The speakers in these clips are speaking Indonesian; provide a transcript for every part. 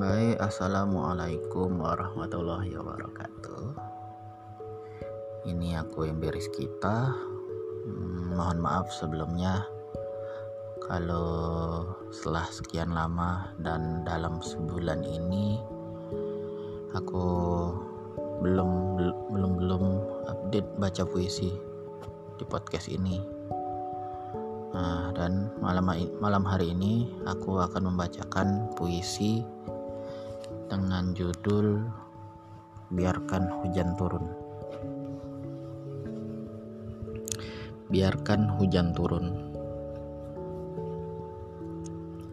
Baik, assalamualaikum warahmatullahi wabarakatuh. Ini aku Emberis kita. Hmm, mohon maaf sebelumnya kalau setelah sekian lama dan dalam sebulan ini aku belum belum belum update baca puisi di podcast ini. Nah, dan malam malam hari ini aku akan membacakan puisi dengan judul Biarkan Hujan Turun. Biarkan hujan turun.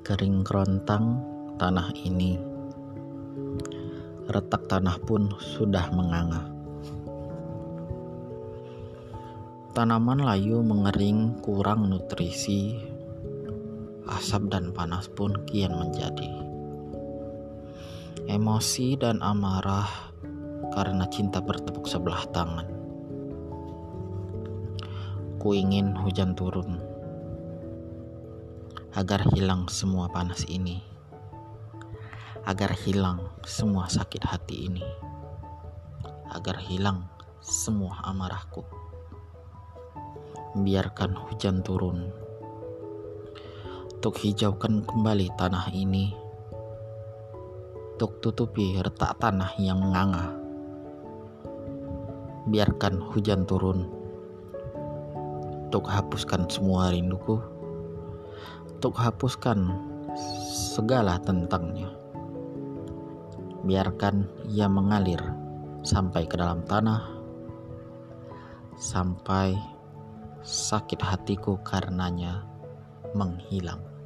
Kering kerontang tanah ini. Retak tanah pun sudah menganga. Tanaman layu mengering kurang nutrisi. Asap dan panas pun kian menjadi emosi dan amarah karena cinta bertepuk sebelah tangan. Ku ingin hujan turun agar hilang semua panas ini, agar hilang semua sakit hati ini, agar hilang semua amarahku. Biarkan hujan turun untuk hijaukan kembali tanah ini untuk tutupi retak tanah yang menganga. Biarkan hujan turun untuk hapuskan semua rinduku, untuk hapuskan segala tentangnya. Biarkan ia mengalir sampai ke dalam tanah, sampai sakit hatiku karenanya menghilang.